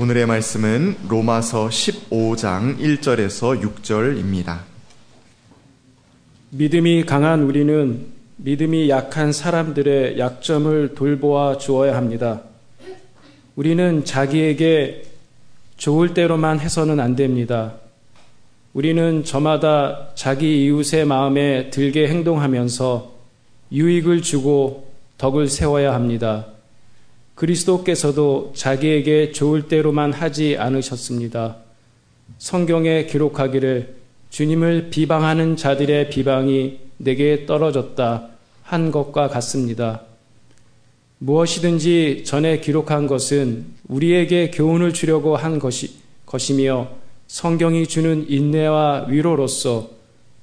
오늘의 말씀은 로마서 15장 1절에서 6절입니다. 믿음이 강한 우리는 믿음이 약한 사람들의 약점을 돌보아 주어야 합니다. 우리는 자기에게 좋을 대로만 해서는 안 됩니다. 우리는 저마다 자기 이웃의 마음에 들게 행동하면서 유익을 주고 덕을 세워야 합니다. 그리스도께서도 자기에게 좋을 대로만 하지 않으셨습니다. 성경에 기록하기를 주님을 비방하는 자들의 비방이 내게 떨어졌다 한 것과 같습니다. 무엇이든지 전에 기록한 것은 우리에게 교훈을 주려고 한 것이, 것이며 성경이 주는 인내와 위로로서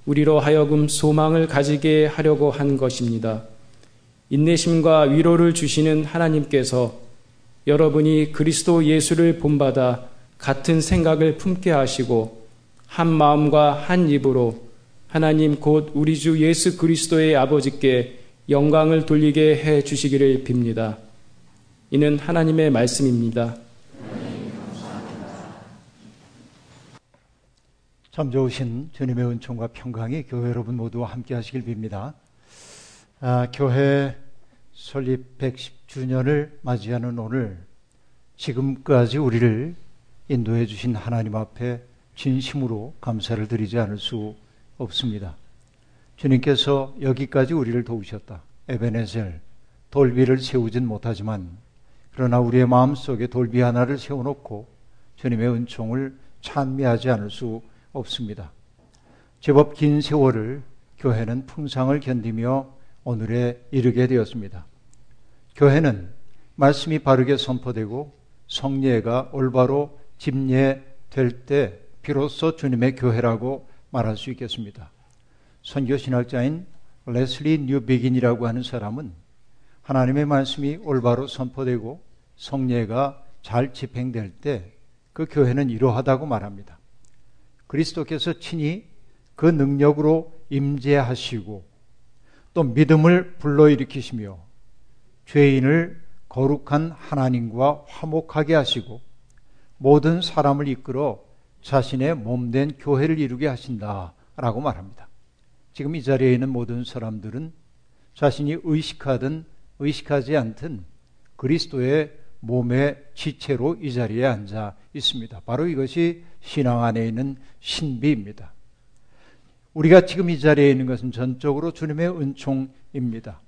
우리로 하여금 소망을 가지게 하려고 한 것입니다. 인내심과 위로를 주시는 하나님께서 여러분이 그리스도 예수를 본받아 같은 생각을 품게 하시고 한 마음과 한 입으로 하나님 곧 우리 주 예수 그리스도의 아버지께 영광을 돌리게 해 주시기를 빕니다. 이는 하나님의 말씀입니다. 참 좋으신 주님의 은총과 평강이 교회 여러분 모두와 함께 하시길 빕니다. 아, 교회 설립 110주년을 맞이하는 오늘 지금까지 우리를 인도해 주신 하나님 앞에 진심으로 감사를 드리지 않을 수 없습니다. 주님께서 여기까지 우리를 도우셨다. 에베네셀 돌비를 세우진 못하지만 그러나 우리의 마음속에 돌비 하나를 세워놓고 주님의 은총을 찬미하지 않을 수 없습니다. 제법 긴 세월을 교회는 풍상을 견디며 오늘에 이르게 되었습니다. 교회는 말씀이 바르게 선포되고 성례가 올바로 집례될 때 비로소 주님의 교회라고 말할 수 있겠습니다. 선교 신학자인 레슬리 뉴비긴이라고 하는 사람은 하나님의 말씀이 올바로 선포되고 성례가 잘 집행될 때 그 교회는 이러하다고 말합니다. 그리스도께서 친히 그 능력으로 임재하시고 또 믿음을 불러일으키시며 죄인을 거룩한 하나님과 화목하게 하시고 모든 사람을 이끌어 자신의 몸된 교회를 이루게 하신다라고 말합니다. 지금 이 자리에 있는 모든 사람들은 자신이 의식하든 의식하지 않든 그리스도의 몸의 지체로 이 자리에 앉아 있습니다. 바로 이것이 신앙 안에 있는 신비입니다. 우리가 지금 이 자리에 있는 것은 전적으로 주님의 은총입니다.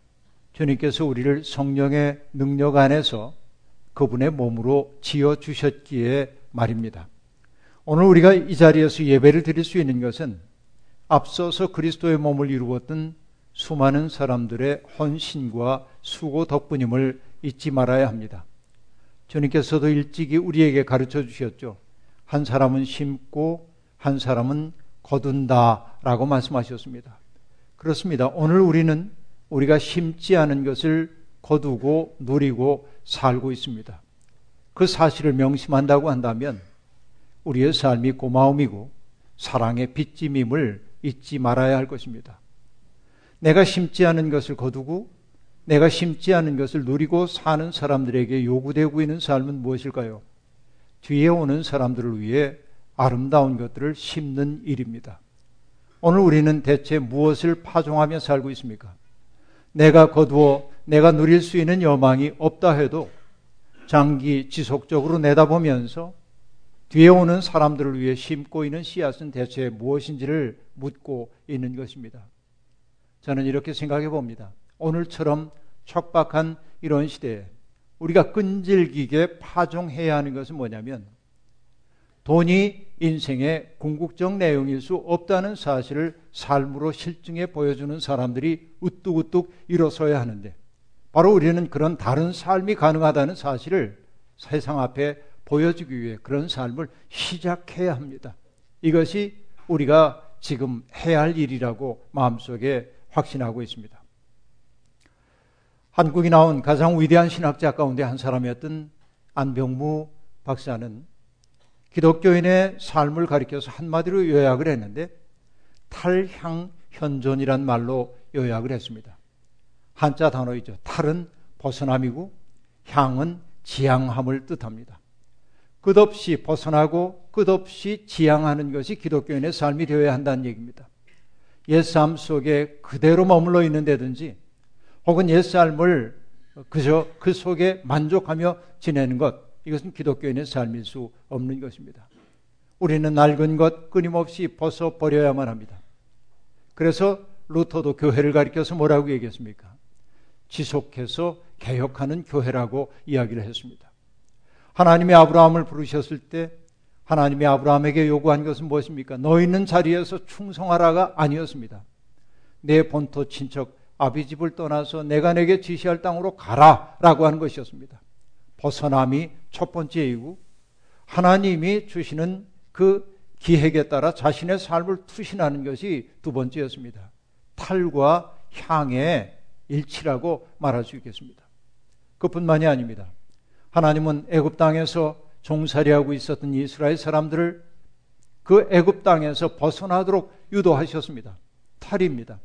주님께서 우리를 성령의 능력 안에서 그분의 몸으로 지어 주셨기에 말입니다. 오늘 우리가 이 자리에서 예배를 드릴 수 있는 것은 앞서서 그리스도의 몸을 이루었던 수많은 사람들의 헌신과 수고 덕분임을 잊지 말아야 합니다. 주님께서도 일찍이 우리에게 가르쳐 주셨죠. 한 사람은 심고 한 사람은 거둔다라고 말씀하셨습니다. 그렇습니다. 오늘 우리는 우리가 심지 않은 것을 거두고 누리고 살고 있습니다. 그 사실을 명심한다고 한다면 우리의 삶이 고마움이고 사랑의 빚짐임을 잊지 말아야 할 것입니다. 내가 심지 않은 것을 거두고 내가 심지 않은 것을 누리고 사는 사람들에게 요구되고 있는 삶은 무엇일까요? 뒤에 오는 사람들을 위해 아름다운 것들을 심는 일입니다. 오늘 우리는 대체 무엇을 파종하며 살고 있습니까? 내가 거두어 내가 누릴 수 있는 여망이 없다 해도 장기 지속적으로 내다보면서 뒤에 오는 사람들을 위해 심고 있는 씨앗은 대체 무엇인지를 묻고 있는 것입니다. 저는 이렇게 생각해 봅니다. 오늘처럼 척박한 이런 시대에 우리가 끈질기게 파종해야 하는 것은 뭐냐면 돈이 인생의 궁극적 내용일 수 없다는 사실을 삶으로 실증해 보여주는 사람들이 우뚝우뚝 일어서야 하는데 바로 우리는 그런 다른 삶이 가능하다는 사실을 세상 앞에 보여주기 위해 그런 삶을 시작해야 합니다. 이것이 우리가 지금 해야 할 일이라고 마음속에 확신하고 있습니다. 한국이 나온 가장 위대한 신학자 가운데 한 사람이었던 안병무 박사는 기독교인의 삶을 가리켜서 한마디로 요약을 했는데 탈향 현존이란 말로 요약을 했습니다. 한자 단어이죠. 탈은 벗어남이고 향은 지향함을 뜻합니다. 끝없이 벗어나고 끝없이 지향하는 것이 기독교인의 삶이 되어야 한다는 얘기입니다. 옛삶 속에 그대로 머물러 있는데든지 혹은 옛삶을 그저 그 속에 만족하며 지내는 것 이것은 기독교인의 삶일 수 없는 것입니다. 우리는 낡은 것 끊임없이 벗어 버려야만 합니다. 그래서 루터도 교회를 가리켜서 뭐라고 얘기했습니까? 지속해서 개혁하는 교회라고 이야기를 했습니다. 하나님이 아브라함을 부르셨을 때 하나님이 아브라함에게 요구한 것은 무엇입니까? 너 있는 자리에서 충성하라가 아니었습니다. 내 본토 친척 아비집을 떠나서 내가 내게 지시할 땅으로 가라라고 하는 것이었습니다. 벗어남이 첫 번째이고 하나님이 주시는 그 기획에 따라 자신의 삶을 투신하는 것이 두 번째였습니다. 탈과 향의 일치라고 말할 수 있겠습니다. 그뿐만이 아닙니다. 하나님은 애굽 땅에서 종살이하고 있었던 이스라엘 사람들을 그 애굽 땅에서 벗어나도록 유도하셨습니다. 탈입니다.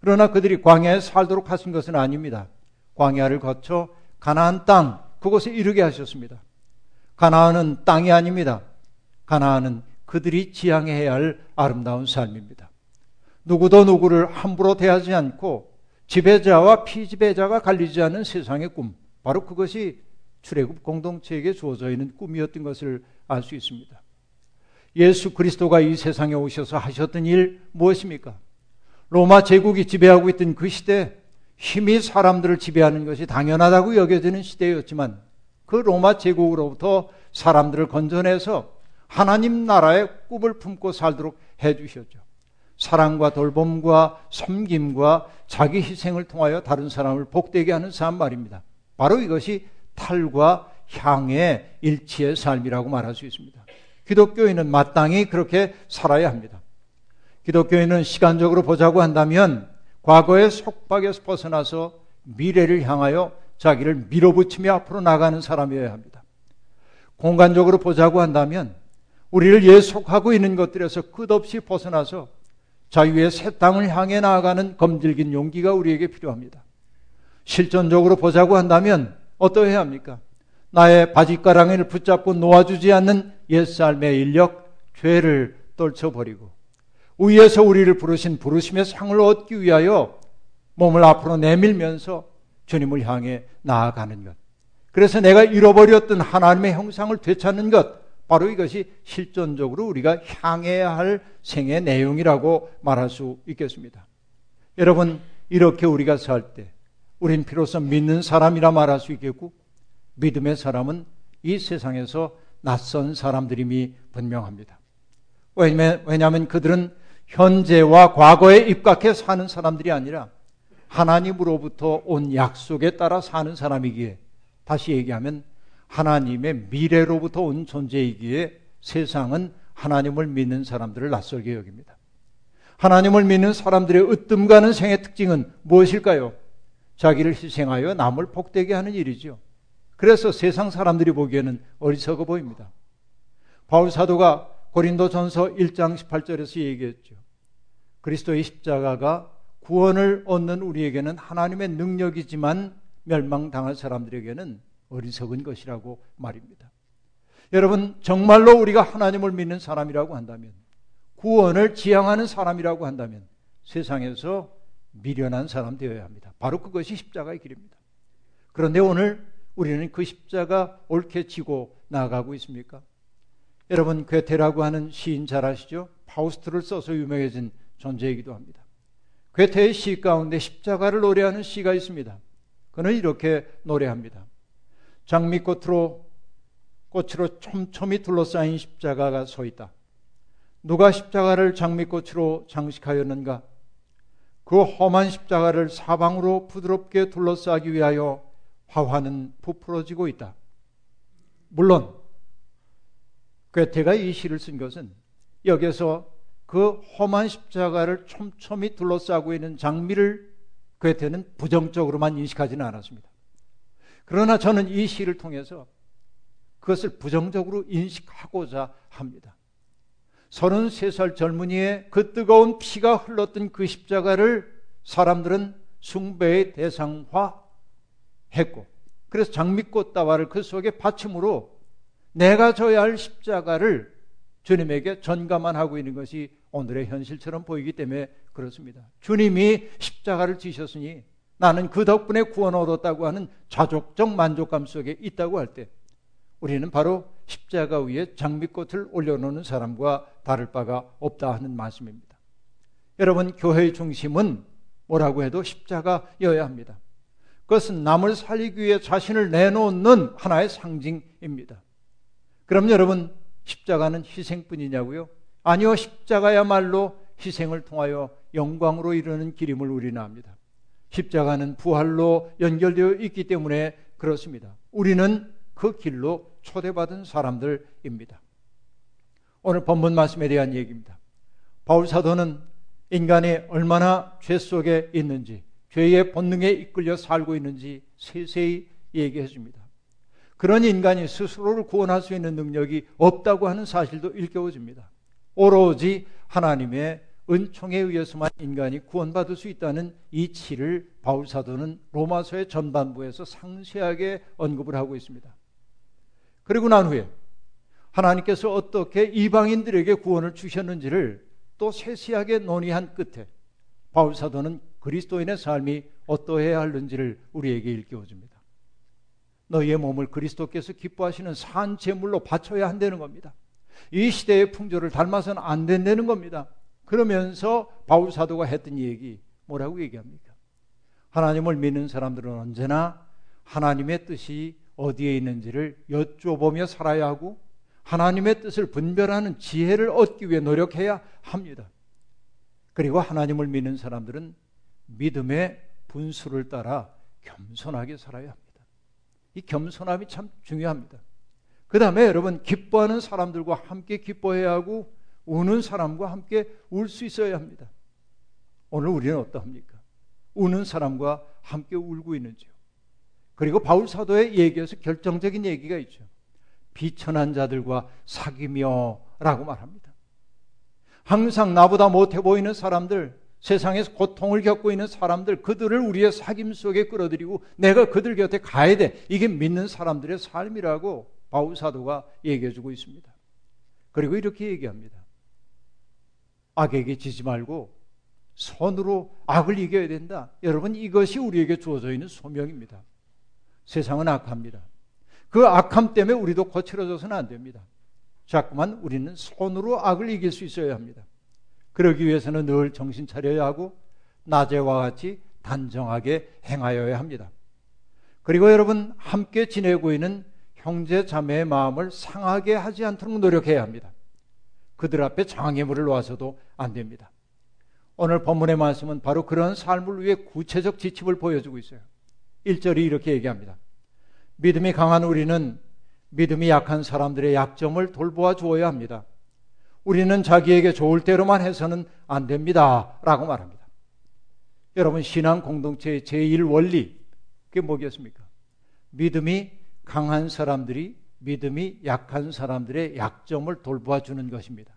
그러나 그들이 광야에 살도록 하신 것은 아닙니다. 광야를 거쳐 가나안 땅 그곳에 이르게 하셨습니다. 가나안은 땅이 아닙니다. 가나안은 그들이 지향해야 할 아름다운 삶입니다. 누구도 누구를 함부로 대하지 않고 지배자와 피지배자가 갈리지 않는 세상의 꿈. 바로 그것이 출애굽 공동체에게 주어져 있는 꿈이었던 것을 알 수 있습니다. 예수 그리스도가 이 세상에 오셔서 하셨던 일 무엇입니까? 로마 제국이 지배하고 있던 그 시대 힘이 사람들을 지배하는 것이 당연하다고 여겨지는 시대였지만 그 로마 제국으로부터 사람들을 건져내서 하나님 나라의 꿈을 품고 살도록 해 주셨죠. 사랑과 돌봄과 섬김과 자기 희생을 통하여 다른 사람을 복되게 하는 삶 말입니다. 바로 이것이 탈과 향의 일치의 삶이라고 말할 수 있습니다. 기독교인은 마땅히 그렇게 살아야 합니다. 기독교인은 시간적으로 보자고 한다면 과거의 속박에서 벗어나서 미래를 향하여 자기를 밀어붙이며 앞으로 나가는 사람이어야 합니다. 공간적으로 보자고 한다면 우리를 예속하고 있는 것들에서 끝없이 벗어나서 자유의 새 땅을 향해 나아가는 검질긴 용기가 우리에게 필요합니다. 실전적으로 보자고 한다면 어떠해야 합니까? 나의 바짓가랑이를 붙잡고 놓아주지 않는 옛삶의 인력, 죄를 떨쳐버리고 위에서 우리를 부르신 부르심의 상을 얻기 위하여 몸을 앞으로 내밀면서 주님을 향해 나아가는 것. 그래서 내가 잃어버렸던 하나님의 형상을 되찾는 것. 바로 이것이 실존적으로 우리가 향해야 할 생의 내용이라고 말할 수 있겠습니다. 여러분, 이렇게 우리가 살 때, 우린 비로소 믿는 사람이라 말할 수 있겠고, 믿음의 사람은 이 세상에서 낯선 사람들임이 분명합니다. 왜냐하면, 그들은 현재와 과거에 입각해 사는 사람들이 아니라 하나님으로부터 온 약속에 따라 사는 사람이기에 다시 얘기하면 하나님의 미래로부터 온 존재이기에 세상은 하나님을 믿는 사람들을 낯설게 여깁니다. 하나님을 믿는 사람들의 으뜸 가는 생의 특징은 무엇일까요? 자기를 희생하여 남을 복되게 하는 일이죠. 그래서 세상 사람들이 보기에는 어리석어 보입니다. 바울 사도가 고린도 전서 1장 18절에서 얘기했죠. 그리스도의 십자가가 구원을 얻는 우리에게는 하나님의 능력이지만 멸망당할 사람들에게는 어리석은 것이라고 말입니다. 여러분, 정말로 우리가 하나님을 믿는 사람이라고 한다면, 구원을 지향하는 사람이라고 한다면, 세상에서 미련한 사람 되어야 합니다. 바로 그것이 십자가의 길입니다. 그런데 오늘 우리는 그 십자가 옳게 지고 나아가고 있습니까? 여러분, 괴테라고 하는 시인 잘 아시죠? 파우스트를 써서 유명해진 존재이기도 합니다. 괴테의 시 가운데 십자가를 노래하는 시가 있습니다. 그는 이렇게 노래합니다. 장미꽃으로 꽃으로 촘촘히 둘러싸인 십자가가 서 있다. 누가 십자가를 장미꽃으로 장식하였는가? 그 험한 십자가를 사방으로 부드럽게 둘러싸기 위하여 화환은 부풀어지고 있다. 물론 괴테가 이 시를 쓴 것은 여기서 그 험한 십자가를 촘촘히 둘러싸고 있는 장미를 괴테는 부정적으로만 인식하지는 않았습니다. 그러나 저는 이 시를 통해서 그것을 부정적으로 인식하고자 합니다. 33살 젊은이의 그 뜨거운 피가 흘렀던 그 십자가를 사람들은 숭배의 대상화 했고, 그래서 장미꽃 다발을 그 속에 받침으로 내가 져야 할 십자가를 주님에게 전가만 하고 있는 것이 오늘의 현실처럼 보이기 때문에 그렇습니다. 주님이 십자가를 지셨으니 나는 그 덕분에 구원 얻었다고 하는 자족적 만족감 속에 있다고 할 때 우리는 바로 십자가 위에 장미꽃을 올려놓는 사람과 다를 바가 없다 하는 말씀입니다. 여러분, 교회의 중심은 뭐라고 해도 십자가여야 합니다. 그것은 남을 살리기 위해 자신을 내놓는 하나의 상징입니다. 그럼 여러분, 십자가는 희생뿐이냐고요? 아니요, 십자가야말로 희생을 통하여 영광으로 이르는 길임을 우리는 압니다. 십자가는 부활로 연결되어 있기 때문에 그렇습니다. 우리는 그 길로 초대받은 사람들입니다. 오늘 본문 말씀에 대한 얘기입니다. 바울 사도는 인간이 얼마나 죄 속에 있는지, 죄의 본능에 이끌려 살고 있는지 세세히 얘기해 줍니다. 그런 인간이 스스로를 구원할 수 있는 능력이 없다고 하는 사실도 일깨워집니다. 오로지 하나님의 은총에 의해서만 인간이 구원받을 수 있다는 이치를 바울 사도는 로마서의 전반부에서 상세하게 언급을 하고 있습니다. 그리고 난 후에 하나님께서 어떻게 이방인들에게 구원을 주셨는지를 또 세세하게 논의한 끝에 바울 사도는 그리스도인의 삶이 어떠해야 하는지를 우리에게 일깨워 줍니다. 너희의 몸을 그리스도께서 기뻐하시는 산 제물로 바쳐야 한다는 겁니다. 이 시대의 풍조를 닮아서는 안 된다는 겁니다. 그러면서 바울 사도가 했던 얘기 뭐라고 얘기합니까? 하나님을 믿는 사람들은 언제나 하나님의 뜻이 어디에 있는지를 여쭤보며 살아야 하고 하나님의 뜻을 분별하는 지혜를 얻기 위해 노력해야 합니다. 그리고 하나님을 믿는 사람들은 믿음의 분수를 따라 겸손하게 살아야 합니다. 이 겸손함이 참 중요합니다. 그 다음에 여러분, 기뻐하는 사람들과 함께 기뻐해야 하고, 우는 사람과 함께 울 수 있어야 합니다. 오늘 우리는 어떠합니까? 우는 사람과 함께 울고 있는지요. 그리고 바울 사도의 얘기에서 결정적인 얘기가 있죠. 비천한 자들과 사귀며 라고 말합니다. 항상 나보다 못해 보이는 사람들, 세상에서 고통을 겪고 있는 사람들, 그들을 우리의 사귐 속에 끌어들이고 내가 그들 곁에 가야 돼. 이게 믿는 사람들의 삶이라고 바울 사도가 얘기해 주고 있습니다. 그리고 이렇게 얘기합니다. 악에게 지지 말고 선으로 악을 이겨야 된다. 여러분 이것이 우리에게 주어져 있는 소명입니다. 세상은 악합니다. 그 악함 때문에 우리도 거칠어져서는 안 됩니다. 자꾸만 우리는 손으로 악을 이길 수 있어야 합니다. 그러기 위해서는 늘 정신 차려야 하고 낮에와 같이 단정하게 행하여야 합니다. 그리고 여러분 함께 지내고 있는 형제 자매의 마음을 상하게 하지 않도록 노력해야 합니다. 그들 앞에 장애물을 놓아서도 안 됩니다. 오늘 본문의 말씀은 바로 그런 삶을 위해 구체적 지침을 보여주고 있어요. 1절이 이렇게 얘기합니다. 믿음이 강한 우리는 믿음이 약한 사람들의 약점을 돌보아 주어야 합니다. 우리는 자기에게 좋을 대로만 해서는 안 됩니다. 라고 말합니다. 여러분, 신앙 공동체의 제1 원리, 그게 뭐겠습니까? 믿음이 강한 사람들이 믿음이 약한 사람들의 약점을 돌보아 주는 것입니다.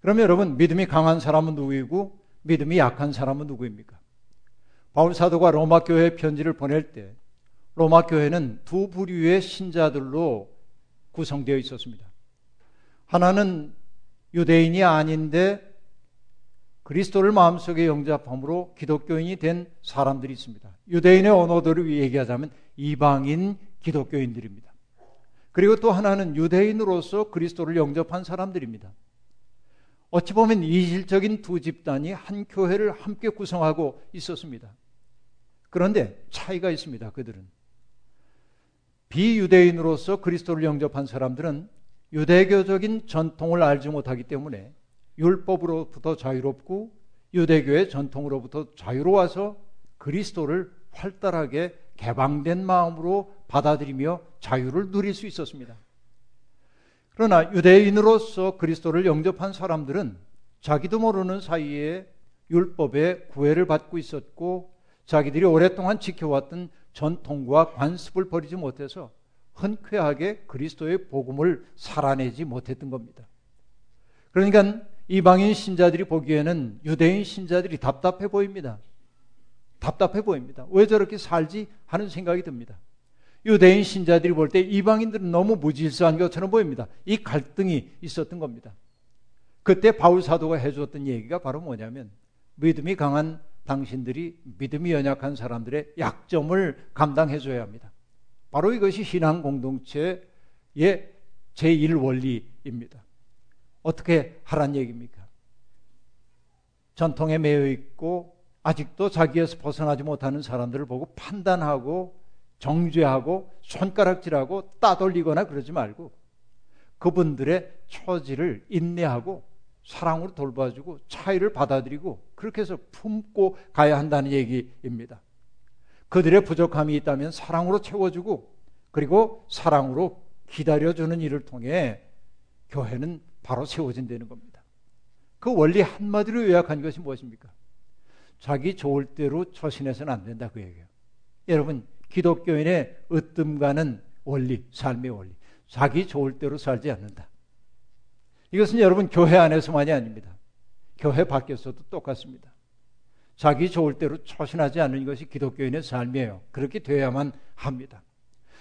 그러면 여러분, 믿음이 강한 사람은 누구이고 믿음이 약한 사람은 누구입니까? 바울 사도가 로마 교회에 편지를 보낼 때 로마 교회는 두 부류의 신자들로 구성되어 있었습니다. 하나는 유대인이 아닌데 그리스도를 마음속에 영접함으로 기독교인이 된 사람들이 있습니다. 유대인의 언어들을 얘기하자면 이방인 기독교인들입니다. 그리고 또 하나는 유대인으로서 그리스도를 영접한 사람들입니다. 어찌 보면 이질적인 두 집단이 한 교회를 함께 구성하고 있었습니다. 그런데 차이가 있습니다. 그들은 비유대인으로서 그리스도를 영접한 사람들은 유대교적인 전통을 알지 못하기 때문에 율법으로부터 자유롭고 유대교의 전통으로부터 자유로워서 그리스도를 활달하게 개방된 마음으로 받아들이며 자유를 누릴 수 있었습니다. 그러나 유대인으로서 그리스도를 영접한 사람들은 자기도 모르는 사이에 율법의 구애를 받고 있었고 자기들이 오랫동안 지켜왔던 전통과 관습을 버리지 못해서 흔쾌하게 그리스도의 복음을 살아내지 못했던 겁니다. 그러니까 이방인 신자들이 보기에는 유대인 신자들이 답답해 보입니다. 답답해 보입니다. 왜 저렇게 살지 하는 생각이 듭니다. 유대인 신자들이 볼 때 이방인들은 너무 무질서한 것처럼 보입니다. 이 갈등이 있었던 겁니다. 그때 바울 사도가 해주었던 얘기가 바로 뭐냐면 믿음이 강한 당신들이 믿음이 연약한 사람들의 약점을 감당해줘야 합니다. 바로 이것이 신앙 공동체의 제1 원리입니다. 어떻게 하란 얘기입니까? 전통에 매여 있고 아직도 자기에서 벗어나지 못하는 사람들을 보고 판단하고 정죄하고 손가락질하고 따돌리거나 그러지 말고 그분들의 처지를 인내하고 사랑으로 돌봐주고 차이를 받아들이고 그렇게 해서 품고 가야 한다는 얘기입니다. 그들의 부족함이 있다면 사랑으로 채워주고 그리고 사랑으로 기다려주는 일을 통해 교회는 바로 세워진다는 겁니다. 그 원리 한마디로 요약한 것이 무엇입니까? 자기 좋을 대로 처신해서는 안 된다 그 얘기예요. 여러분 기독교인의 으뜸가는 원리, 삶의 원리. 자기 좋을 대로 살지 않는다. 이것은 여러분 교회 안에서만이 아닙니다. 교회 밖에서도 똑같습니다. 자기 좋을 대로 처신하지 않는 것이 기독교인의 삶이에요. 그렇게 되어야만 합니다.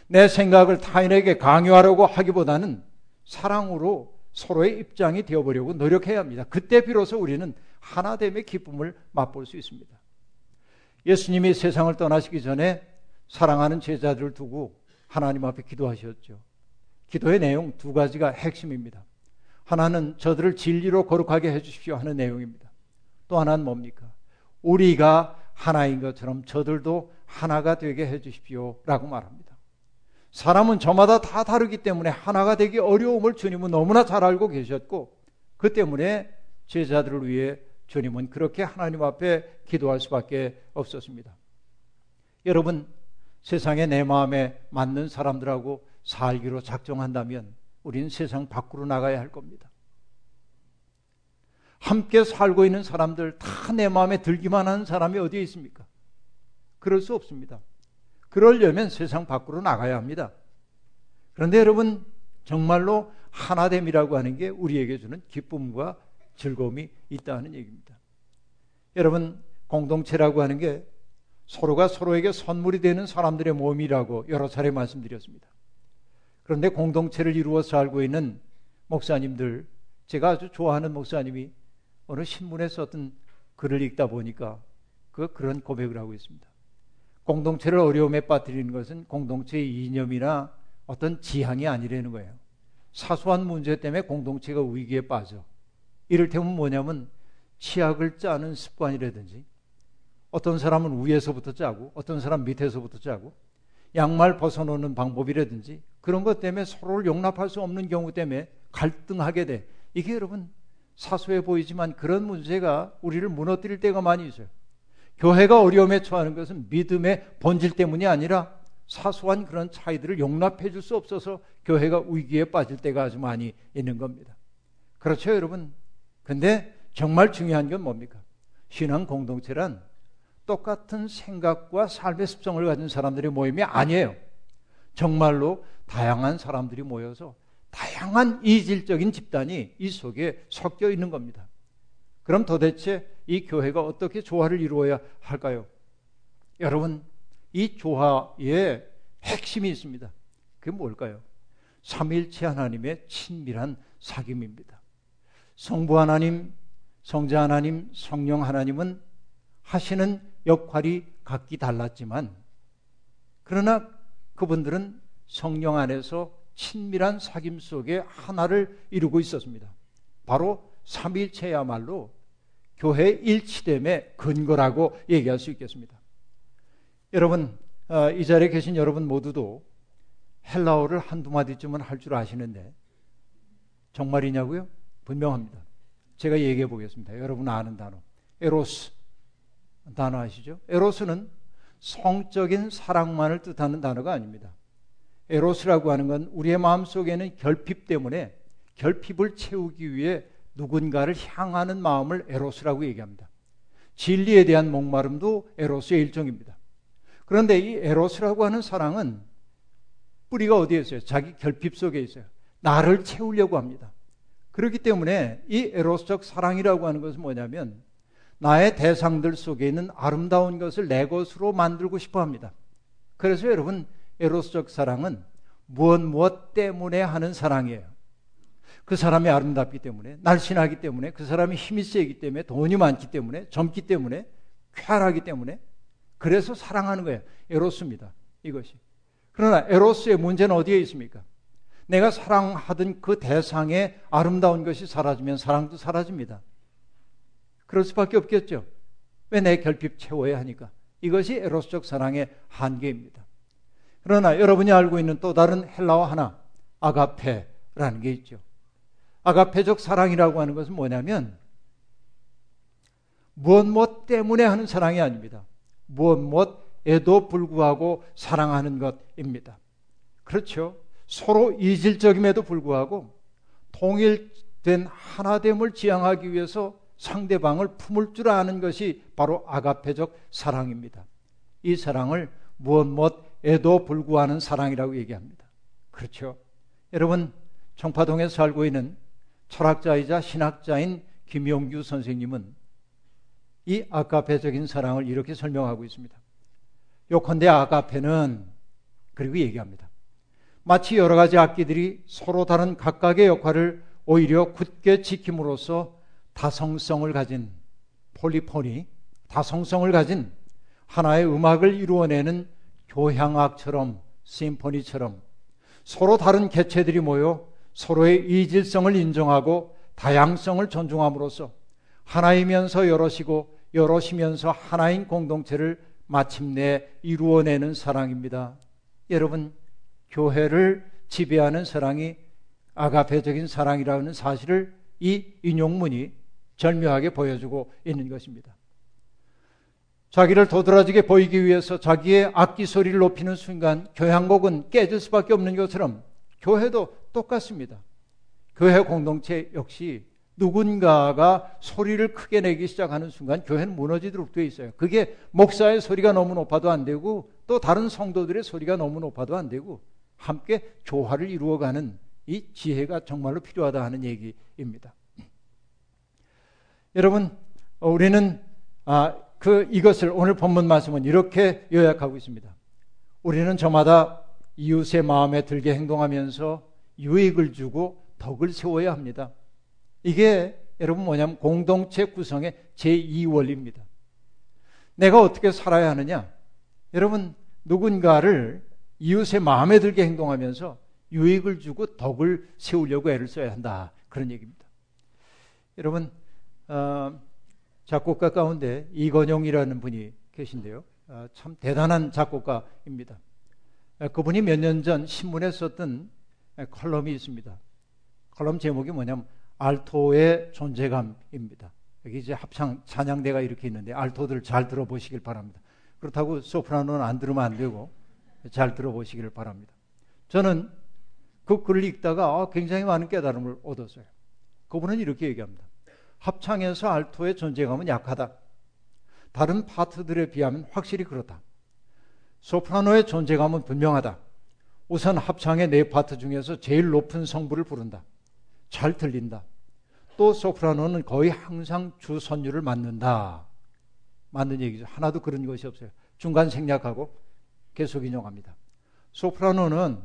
내 생각을 타인에게 강요하려고 하기보다는 사랑으로 서로의 입장이 되어보려고 노력해야 합니다. 그때 비로소 우리는 하나됨의 기쁨을 맛볼 수 있습니다. 예수님이 세상을 떠나시기 전에 사랑하는 제자들을 두고 하나님 앞에 기도하셨죠. 기도의 내용 두 가지가 핵심입니다. 하나는 저들을 진리로 거룩하게 해주십시오 하는 내용입니다. 또 하나는 뭡니까? 우리가 하나인 것처럼 저들도 하나가 되게 해주십시오 라고 말합니다. 사람은 저마다 다 다르기 때문에 하나가 되기 어려움을 주님은 너무나 잘 알고 계셨고 그 때문에 제자들을 위해 주님은 그렇게 하나님 앞에 기도할 수밖에 없었습니다. 여러분, 세상에 내 마음에 맞는 사람들하고 살기로 작정한다면 우리는 세상 밖으로 나가야 할 겁니다. 함께 살고 있는 사람들 다 내 마음에 들기만 하는 사람이 어디에 있습니까? 그럴 수 없습니다. 그러려면 세상 밖으로 나가야 합니다. 그런데 여러분, 정말로 하나됨이라고 하는 게 우리에게 주는 기쁨과 즐거움이 있다는 얘기입니다. 여러분, 공동체라고 하는 게 서로가 서로에게 선물이 되는 사람들의 모임이라고 여러 차례 말씀드렸습니다. 그런데 공동체를 이루어서 살고 있는 목사님들, 제가 아주 좋아하는 목사님이 어느 신문에 썼던 글을 읽다 보니까 그 그런 고백을 하고 있습니다. 공동체를 어려움에 빠뜨리는 것은 공동체의 이념이나 어떤 지향이 아니라는 거예요. 사소한 문제 때문에 공동체가 위기에 빠져. 이를테면 뭐냐면 치약을 짜는 습관이라든지 어떤 사람은 위에서부터 짜고 어떤 사람 밑에서부터 짜고 양말 벗어놓는 방법이라든지 그런 것 때문에 서로를 용납할 수 없는 경우 때문에 갈등하게 돼. 이게 여러분 사소해 보이지만 그런 문제가 우리를 무너뜨릴 때가 많이 있어요. 교회가 어려움에 처하는 것은 믿음의 본질 때문이 아니라 사소한 그런 차이들을 용납해 줄 수 없어서 교회가 위기에 빠질 때가 아주 많이 있는 겁니다. 그렇죠, 여러분? 근데 정말 중요한 건 뭡니까? 신앙 공동체란 똑같은 생각과 삶의 습성을 가진 사람들의 모임이 아니에요. 정말로 다양한 사람들이 모여서 다양한 이질적인 집단이 이 속에 섞여 있는 겁니다. 그럼 도대체 이 교회가 어떻게 조화를 이루어야 할까요? 여러분, 이 조화의 핵심이 있습니다. 그게 뭘까요? 삼일체 하나님의 친밀한 사귐입니다. 성부 하나님, 성자 하나님, 성령 하나님은 하시는 역할이 각기 달랐지만 그러나 그분들은 성령 안에서 친밀한 사귐 속에 하나를 이루고 있었습니다. 바로 삼일체야말로 교회 일치됨의 근거라고 얘기할 수 있겠습니다. 여러분, 어, 이 자리에 계신 여러분 모두도 헬라어를 한두 마디쯤은 할 줄 아시는데 정말이냐고요? 분명합니다. 제가 얘기해 보겠습니다. 여러분 아는 단어. 에로스. 단어 아시죠? 에로스는 성적인 사랑만을 뜻하는 단어가 아닙니다. 에로스라고 하는 건 우리의 마음 속에는 결핍 때문에 결핍을 채우기 위해 누군가를 향하는 마음을 에로스라고 얘기합니다. 진리에 대한 목마름도 에로스의 일종입니다. 그런데 이 에로스라고 하는 사랑은 뿌리가 어디에 있어요? 자기 결핍 속에 있어요. 나를 채우려고 합니다. 그렇기 때문에 이 에로스적 사랑이라고 하는 것은 뭐냐면 나의 대상들 속에 있는 아름다운 것을 내 것으로 만들고 싶어 합니다. 그래서 여러분 에로스적 사랑은 무엇 무엇 때문에 하는 사랑이에요. 그 사람이 아름답기 때문에, 날씬하기 때문에, 그 사람이 힘이 세기 때문에, 돈이 많기 때문에, 젊기 때문에, 쾌활하기 때문에, 그래서 사랑하는 거예요. 에로스입니다. 이것이. 그러나 에로스의 문제는 어디에 있습니까? 내가 사랑하던 그 대상의 아름다운 것이 사라지면 사랑도 사라집니다. 그럴 수밖에 없겠죠. 왜 내 결핍 채워야 하니까. 이것이 에로스적 사랑의 한계입니다. 그러나 여러분이 알고 있는 또 다른 헬라어 하나, 아가페라는 게 있죠. 아가페적 사랑이라고 하는 것은 뭐냐면 무엇 무엇 때문에 하는 사랑이 아닙니다. 무엇 무엇에도 불구하고 사랑하는 것입니다. 그렇죠. 서로 이질적임에도 불구하고 통일된 하나됨을 지향하기 위해서 상대방을 품을 줄 아는 것이 바로 아가페적 사랑입니다. 이 사랑을 무엇 무엇에도 불구하는 사랑이라고 얘기합니다. 그렇죠. 여러분, 청파동에 살고 있는 철학자이자 신학자인 김용규 선생님은 이 아가페적인 사랑을 이렇게 설명하고 있습니다. 요컨대 아가페는 그리고 얘기합니다. 마치 여러 가지 악기들이 서로 다른 각각의 역할을 오히려 굳게 지킴으로써 다성성을 가진 폴리포니, 다성성을 가진 하나의 음악을 이루어내는 교향악처럼 심포니처럼 서로 다른 개체들이 모여 서로의 이질성을 인정하고 다양성을 존중함으로써 하나이면서 여럿이고 여럿이면서 하나인 공동체를 마침내 이루어내는 사랑입니다. 여러분, 교회를 지배하는 사랑이 아가페적인 사랑이라는 사실을 이 인용문이 절묘하게 보여주고 있는 것입니다. 자기를 도드라지게 보이기 위해서 자기의 악기 소리를 높이는 순간 교향곡은 깨질 수밖에 없는 것처럼 교회도 똑같습니다. 교회 공동체 역시 누군가가 소리를 크게 내기 시작하는 순간 교회는 무너지도록 되어 있어요. 그게 목사의 소리가 너무 높아도 안 되고 또 다른 성도들의 소리가 너무 높아도 안 되고 함께 조화를 이루어가는 이 지혜가 정말로 필요하다 하는 얘기입니다. 여러분, 우리는 아, 그 이것을 오늘 본문 말씀은 이렇게 요약하고 있습니다. 우리는 저마다 이웃의 마음에 들게 행동하면서 유익을 주고 덕을 세워야 합니다. 이게 여러분 뭐냐면 공동체 구성의 제2원리입니다. 내가 어떻게 살아야 하느냐? 여러분 누군가를 이웃의 마음에 들게 행동하면서 유익을 주고 덕을 세우려고 애를 써야 한다. 그런 얘기입니다. 여러분 어, 작곡가 가운데 이건용이라는 분이 계신데요. 어, 참 대단한 작곡가입니다. 어, 그분이 몇 년 전 신문에 썼던 컬럼이 있습니다. 컬럼 제목이 뭐냐면 알토의 존재감입니다. 여기 이제 합창 찬양대가 이렇게 있는데 알토들 잘 들어보시길 바랍니다. 그렇다고 소프라노는 안 들으면 안 되고 잘 들어보시기를 바랍니다. 저는 그 글을 읽다가 굉장히 많은 깨달음을 얻었어요. 그분은 이렇게 얘기합니다. 합창에서 알토의 존재감은 약하다. 다른 파트들에 비하면 확실히 그렇다. 소프라노의 존재감은 분명하다. 우선 합창의 네 파트 중에서 제일 높은 성부를 부른다. 잘 들린다. 또 소프라노는 거의 항상 주 선율을 맞는다. 맞는 얘기죠. 하나도 그런 것이 없어요. 중간 생략하고 계속 인용합니다. 소프라노는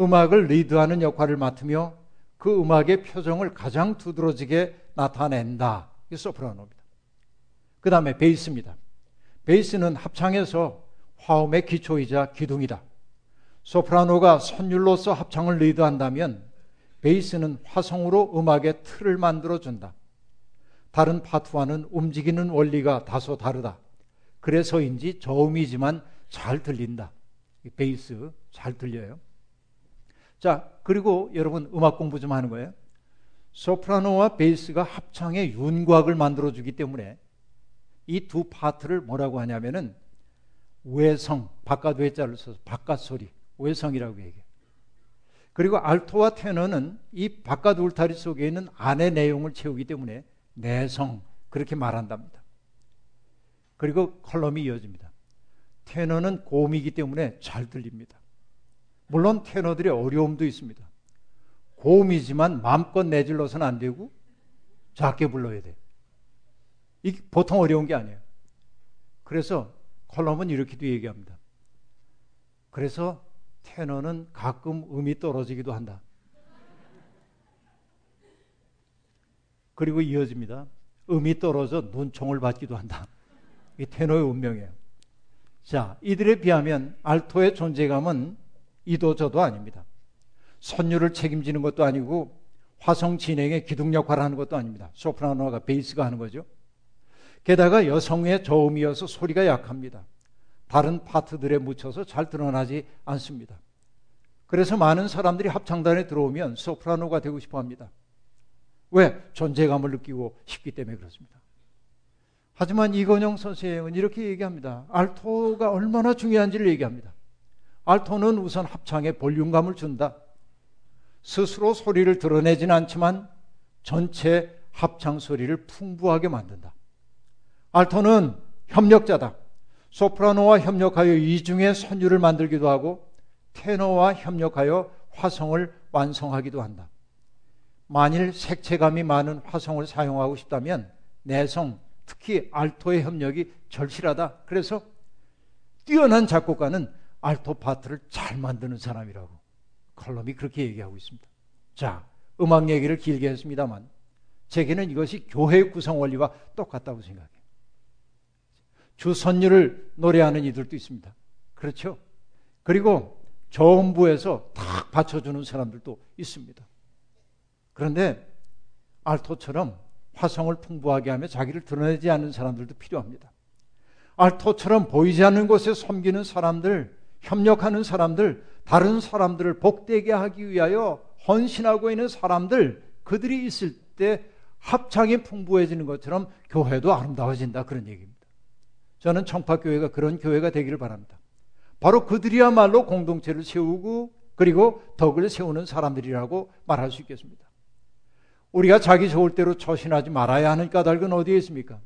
음악을 리드하는 역할을 맡으며 그 음악의 표정을 가장 두드러지게 나타낸다. 이게 소프라노입니다. 그 다음에 베이스입니다. 베이스는 합창에서 화음의 기초이자 기둥이다. 소프라노가 선율로서 합창을 리드한다면 베이스는 화성으로 음악의 틀을 만들어준다. 다른 파트와는 움직이는 원리가 다소 다르다. 그래서인지 저음이지만 잘 들린다. 베이스 잘 들려요. 자, 그리고 여러분 음악 공부 좀 하는 거예요. 소프라노와 베이스가 합창의 윤곽을 만들어 주기 때문에 이 두 파트를 뭐라고 하냐면은 외성, 바깥 외자를 써서 바깥 소리, 외성이라고 얘기해요. 그리고 알토와 테너는 이 바깥 울타리 속에 있는 안의 내용을 채우기 때문에 내성, 그렇게 말한답니다. 그리고 컬럼이 이어집니다. 테너는 고음이기 때문에 잘 들립니다. 물론 테너들의 어려움도 있습니다. 고음이지만 마음껏 내질러서는 안 되고 작게 불러야 돼. 이게 보통 어려운 게 아니에요. 그래서 컬럼은 이렇게도 얘기합니다. 그래서 테너는 가끔 음이 떨어지기도 한다. 그리고 이어집니다. 음이 떨어져 눈총을 받기도 한다. 이 테너의 운명이에요. 자, 이들에 비하면 알토의 존재감은 이도 저도 아닙니다. 선율을 책임지는 것도 아니고 화성 진행의 기둥 역할을 하는 것도 아닙니다. 소프라노가 베이스가 하는 거죠. 게다가 여성의 저음이어서 소리가 약합니다. 다른 파트들에 묻혀서 잘 드러나지 않습니다. 그래서 많은 사람들이 합창단에 들어오면 소프라노가 되고 싶어 합니다. 왜? 존재감을 느끼고 싶기 때문에 그렇습니다. 하지만 이건영 선생은 이렇게 얘기합니다. 알토가 얼마나 중요한지를 얘기합니다. 알토는 우선 합창에 볼륨감을 준다. 스스로 소리를 드러내지는 않지만 전체 합창 소리를 풍부하게 만든다. 알토는 협력자다. 소프라노와 협력하여 이중의 선율을 만들기도 하고 테너와 협력하여 화성을 완성하기도 한다. 만일 색채감이 많은 화성을 사용하고 싶다면 내성, 특히 알토의 협력이 절실하다. 그래서 뛰어난 작곡가는 알토 파트를 잘 만드는 사람이라고 컬럼이 그렇게 얘기하고 있습니다. 자, 음악 얘기를 길게 했습니다만 제게는 이것이 교회 구성 원리와 똑같다고 생각해요. 주선율을 노래하는 이들도 있습니다. 그렇죠? 그리고 저음부에서 탁 받쳐주는 사람들도 있습니다. 그런데 알토처럼 화성을 풍부하게 하며 자기를 드러내지 않는 사람들도 필요합니다. 알토처럼 보이지 않는 곳에 섬기는 사람들, 협력하는 사람들, 다른 사람들을 복되게 하기 위하여 헌신하고 있는 사람들, 그들이 있을 때 합창이 풍부해지는 것처럼 교회도 아름다워진다. 그런 얘기입니다. 저는 청파교회가 그런 교회가 되기를 바랍니다. 바로 그들이야말로 공동체를 세우고 그리고 덕을 세우는 사람들이라고 말할 수 있겠습니다. 우리가 자기 좋을 대로 처신하지 말아야 하는 까닭은 어디에 있습니까?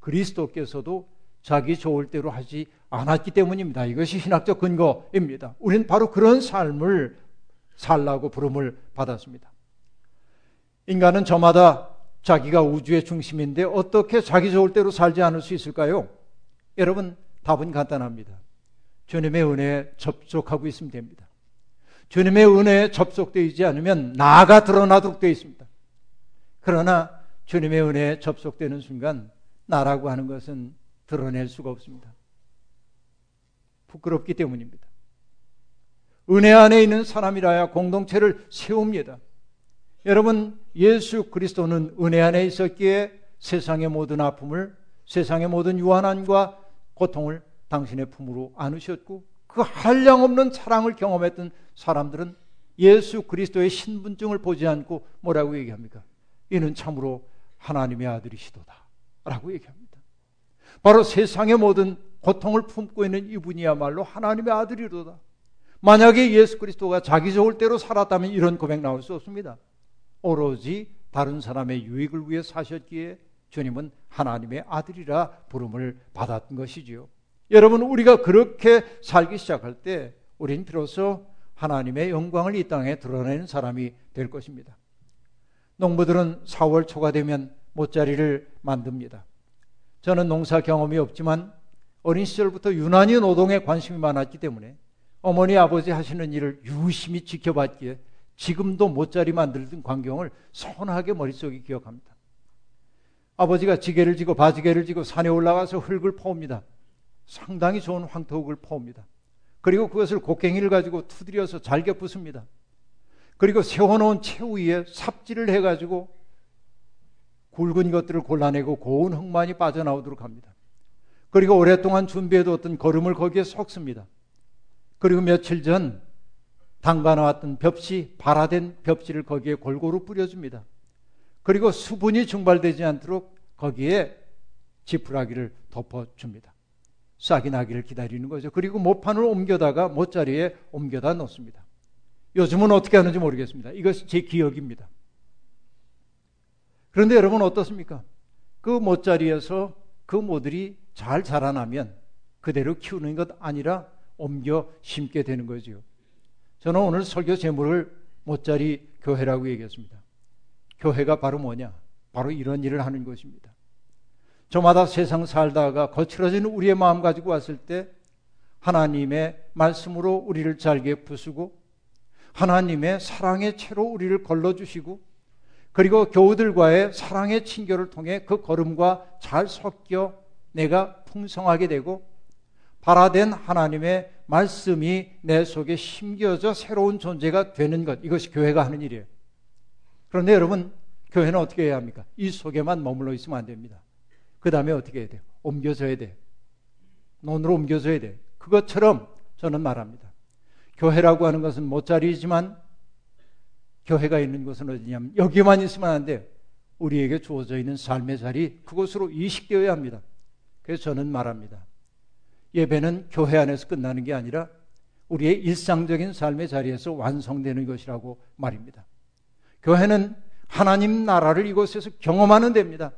그리스도께서도 자기 좋을 대로 하지 않았기 때문입니다. 이것이 신학적 근거입니다. 우리는 바로 그런 삶을 살라고 부름을 받았습니다. 인간은 저마다 자기가 우주의 중심인데 어떻게 자기 좋을 대로 살지 않을 수 있을까요? 여러분, 답은 간단합니다. 주님의 은혜에 접속하고 있으면 됩니다. 주님의 은혜에 접속되지 않으면 나가 드러나도록 되어 있습니다. 그러나 주님의 은혜에 접속되는 순간 나라고 하는 것은 드러낼 수가 없습니다. 부끄럽기 때문입니다. 은혜 안에 있는 사람이라야 공동체를 세웁니다. 여러분, 예수 그리스도는 은혜 안에 있었기에 세상의 모든 아픔을, 세상의 모든 유한함과 고통을 당신의 품으로 안으셨고, 그 한량 없는 사랑을 경험했던 사람들은 예수 그리스도의 신분증을 보지 않고 뭐라고 얘기합니까? 이는 참으로 하나님의 아들이시도다. 라고 얘기합니다. 바로 세상의 모든 고통을 품고 있는 이분이야말로 하나님의 아들이로다. 만약에 예수 그리스도가 자기 좋을 대로 살았다면 이런 고백 나올 수 없습니다. 오로지 다른 사람의 유익을 위해 사셨기에 주님은 하나님의 아들이라 부름을 받았던 것이지요. 여러분, 우리가 그렇게 살기 시작할 때 우린 비로소 하나님의 영광을 이 땅에 드러내는 사람이 될 것입니다. 농부들은 4월 초가 되면 모짜리를 만듭니다. 저는 농사 경험이 없지만 어린 시절부터 유난히 노동에 관심이 많았기 때문에 어머니 아버지 하시는 일을 유심히 지켜봤기에 지금도 모짜리 만들던 광경을 선하게 머릿속에 기억합니다. 아버지가 지게를 지고 바지게를 지고 산에 올라가서 흙을 퍼옵니다. 상당히 좋은 황토흙을 퍼옵니다. 그리고 그것을 곡괭이를 가지고 투드려서 잘게 부숩니다. 그리고 세워놓은 채 위에 삽질을 해가지고 굵은 것들을 골라내고 고운 흙만이 빠져나오도록 합니다. 그리고 오랫동안 준비해두었던 거름을 거기에 섞습니다. 그리고 며칠 전 담가놓았던 벽시, 발화된 벽시를 거기에 골고루 뿌려줍니다. 그리고 수분이 증발되지 않도록 거기에 지푸라기를 덮어줍니다. 싹이 나기를 기다리는 거죠. 그리고 모판을 옮겨다가 모짜리에 옮겨다 놓습니다. 요즘은 어떻게 하는지 모르겠습니다. 이것이 제 기억입니다. 그런데 여러분 어떻습니까? 그 못자리에서 그 모들이 잘 자라나면 그대로 키우는 것 아니라 옮겨 심게 되는 거지요. 저는 오늘 설교 제목을 못자리 교회라고 얘기했습니다. 교회가 바로 뭐냐? 바로 이런 일을 하는 것입니다. 저마다 세상 살다가 거칠어지는 우리의 마음 가지고 왔을 때 하나님의 말씀으로 우리를 잘게 부수고 하나님의 사랑의 채로 우리를 걸러주시고 그리고 교우들과의 사랑의 친교를 통해 그 걸음과 잘 섞여 내가 풍성하게 되고 발화된 하나님의 말씀이 내 속에 심겨져 새로운 존재가 되는 것 이것이 교회가 하는 일이에요. 그런데 여러분 교회는 어떻게 해야 합니까? 이 속에만 머물러 있으면 안 됩니다. 그 다음에 어떻게 해야 돼요? 옮겨져야 돼. 논으로 옮겨져야 돼. 그것처럼 저는 말합니다. 교회라고 하는 것은 못자리지만 교회가 있는 곳은 어디냐면 여기만 있으면 안 돼요. 우리에게 주어져 있는 삶의 자리 그곳으로 이식되어야 합니다. 그래서 저는 말합니다. 예배는 교회 안에서 끝나는 게 아니라 우리의 일상적인 삶의 자리에서 완성되는 것이라고 말입니다. 교회는 하나님 나라를 이곳에서 경험하는 데입니다.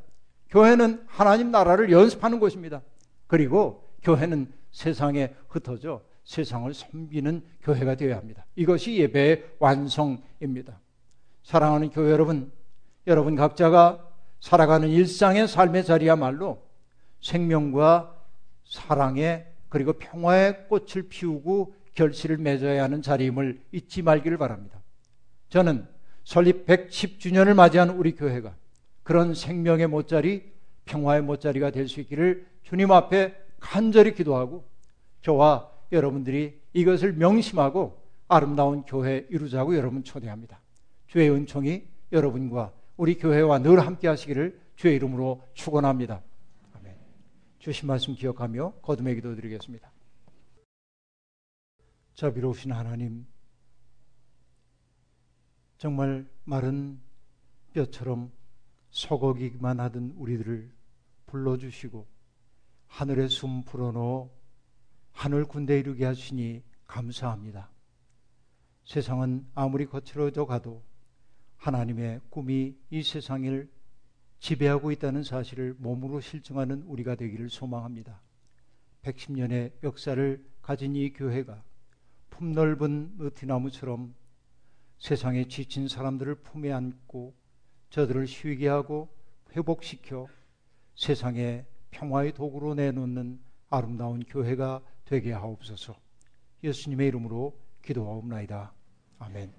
교회는 하나님 나라를 연습하는 곳입니다. 그리고 교회는 세상에 흩어져 세상을 섬기는 교회가 되어야 합니다. 이것이 예배의 완성입니다. 사랑하는 교회 여러분, 여러분 각자가 살아가는 일상의 삶의 자리야말로 생명과 사랑의 그리고 평화의 꽃을 피우고 결실을 맺어야 하는 자리임을 잊지 말기를 바랍니다. 저는 설립 110주년을 맞이한 우리 교회가 그런 생명의 못자리, 평화의 못자리가 될 수 있기를 주님 앞에 간절히 기도하고 저와 여러분들이 이것을 명심하고 아름다운 교회 이루자고 여러분 초대합니다. 주의 은총이 여러분과 우리 교회와 늘 함께 하시기를 주의 이름으로 축원합니다. 아멘. 주신 말씀 기억하며 거듭의 기도 드리겠습니다. 자비로우신 하나님 정말 마른 뼈처럼 소고기만 하던 우리들을 불러주시고 하늘에 숨 불어넣어 하늘 군대 이루게 하시니 감사합니다. 세상은 아무리 거칠어져 가도 하나님의 꿈이 이 세상을 지배하고 있다는 사실을 몸으로 실증하는 우리가 되기를 소망합니다. 110년의 역사를 가진 이 교회가 품넓은 느티나무처럼 세상에 지친 사람들을 품에 안고 저들을 쉬게 하고 회복시켜 세상에 평화의 도구로 내놓는 아름다운 교회가 되게 하옵소서. 예수님의 이름으로 기도하옵나이다. 아멘.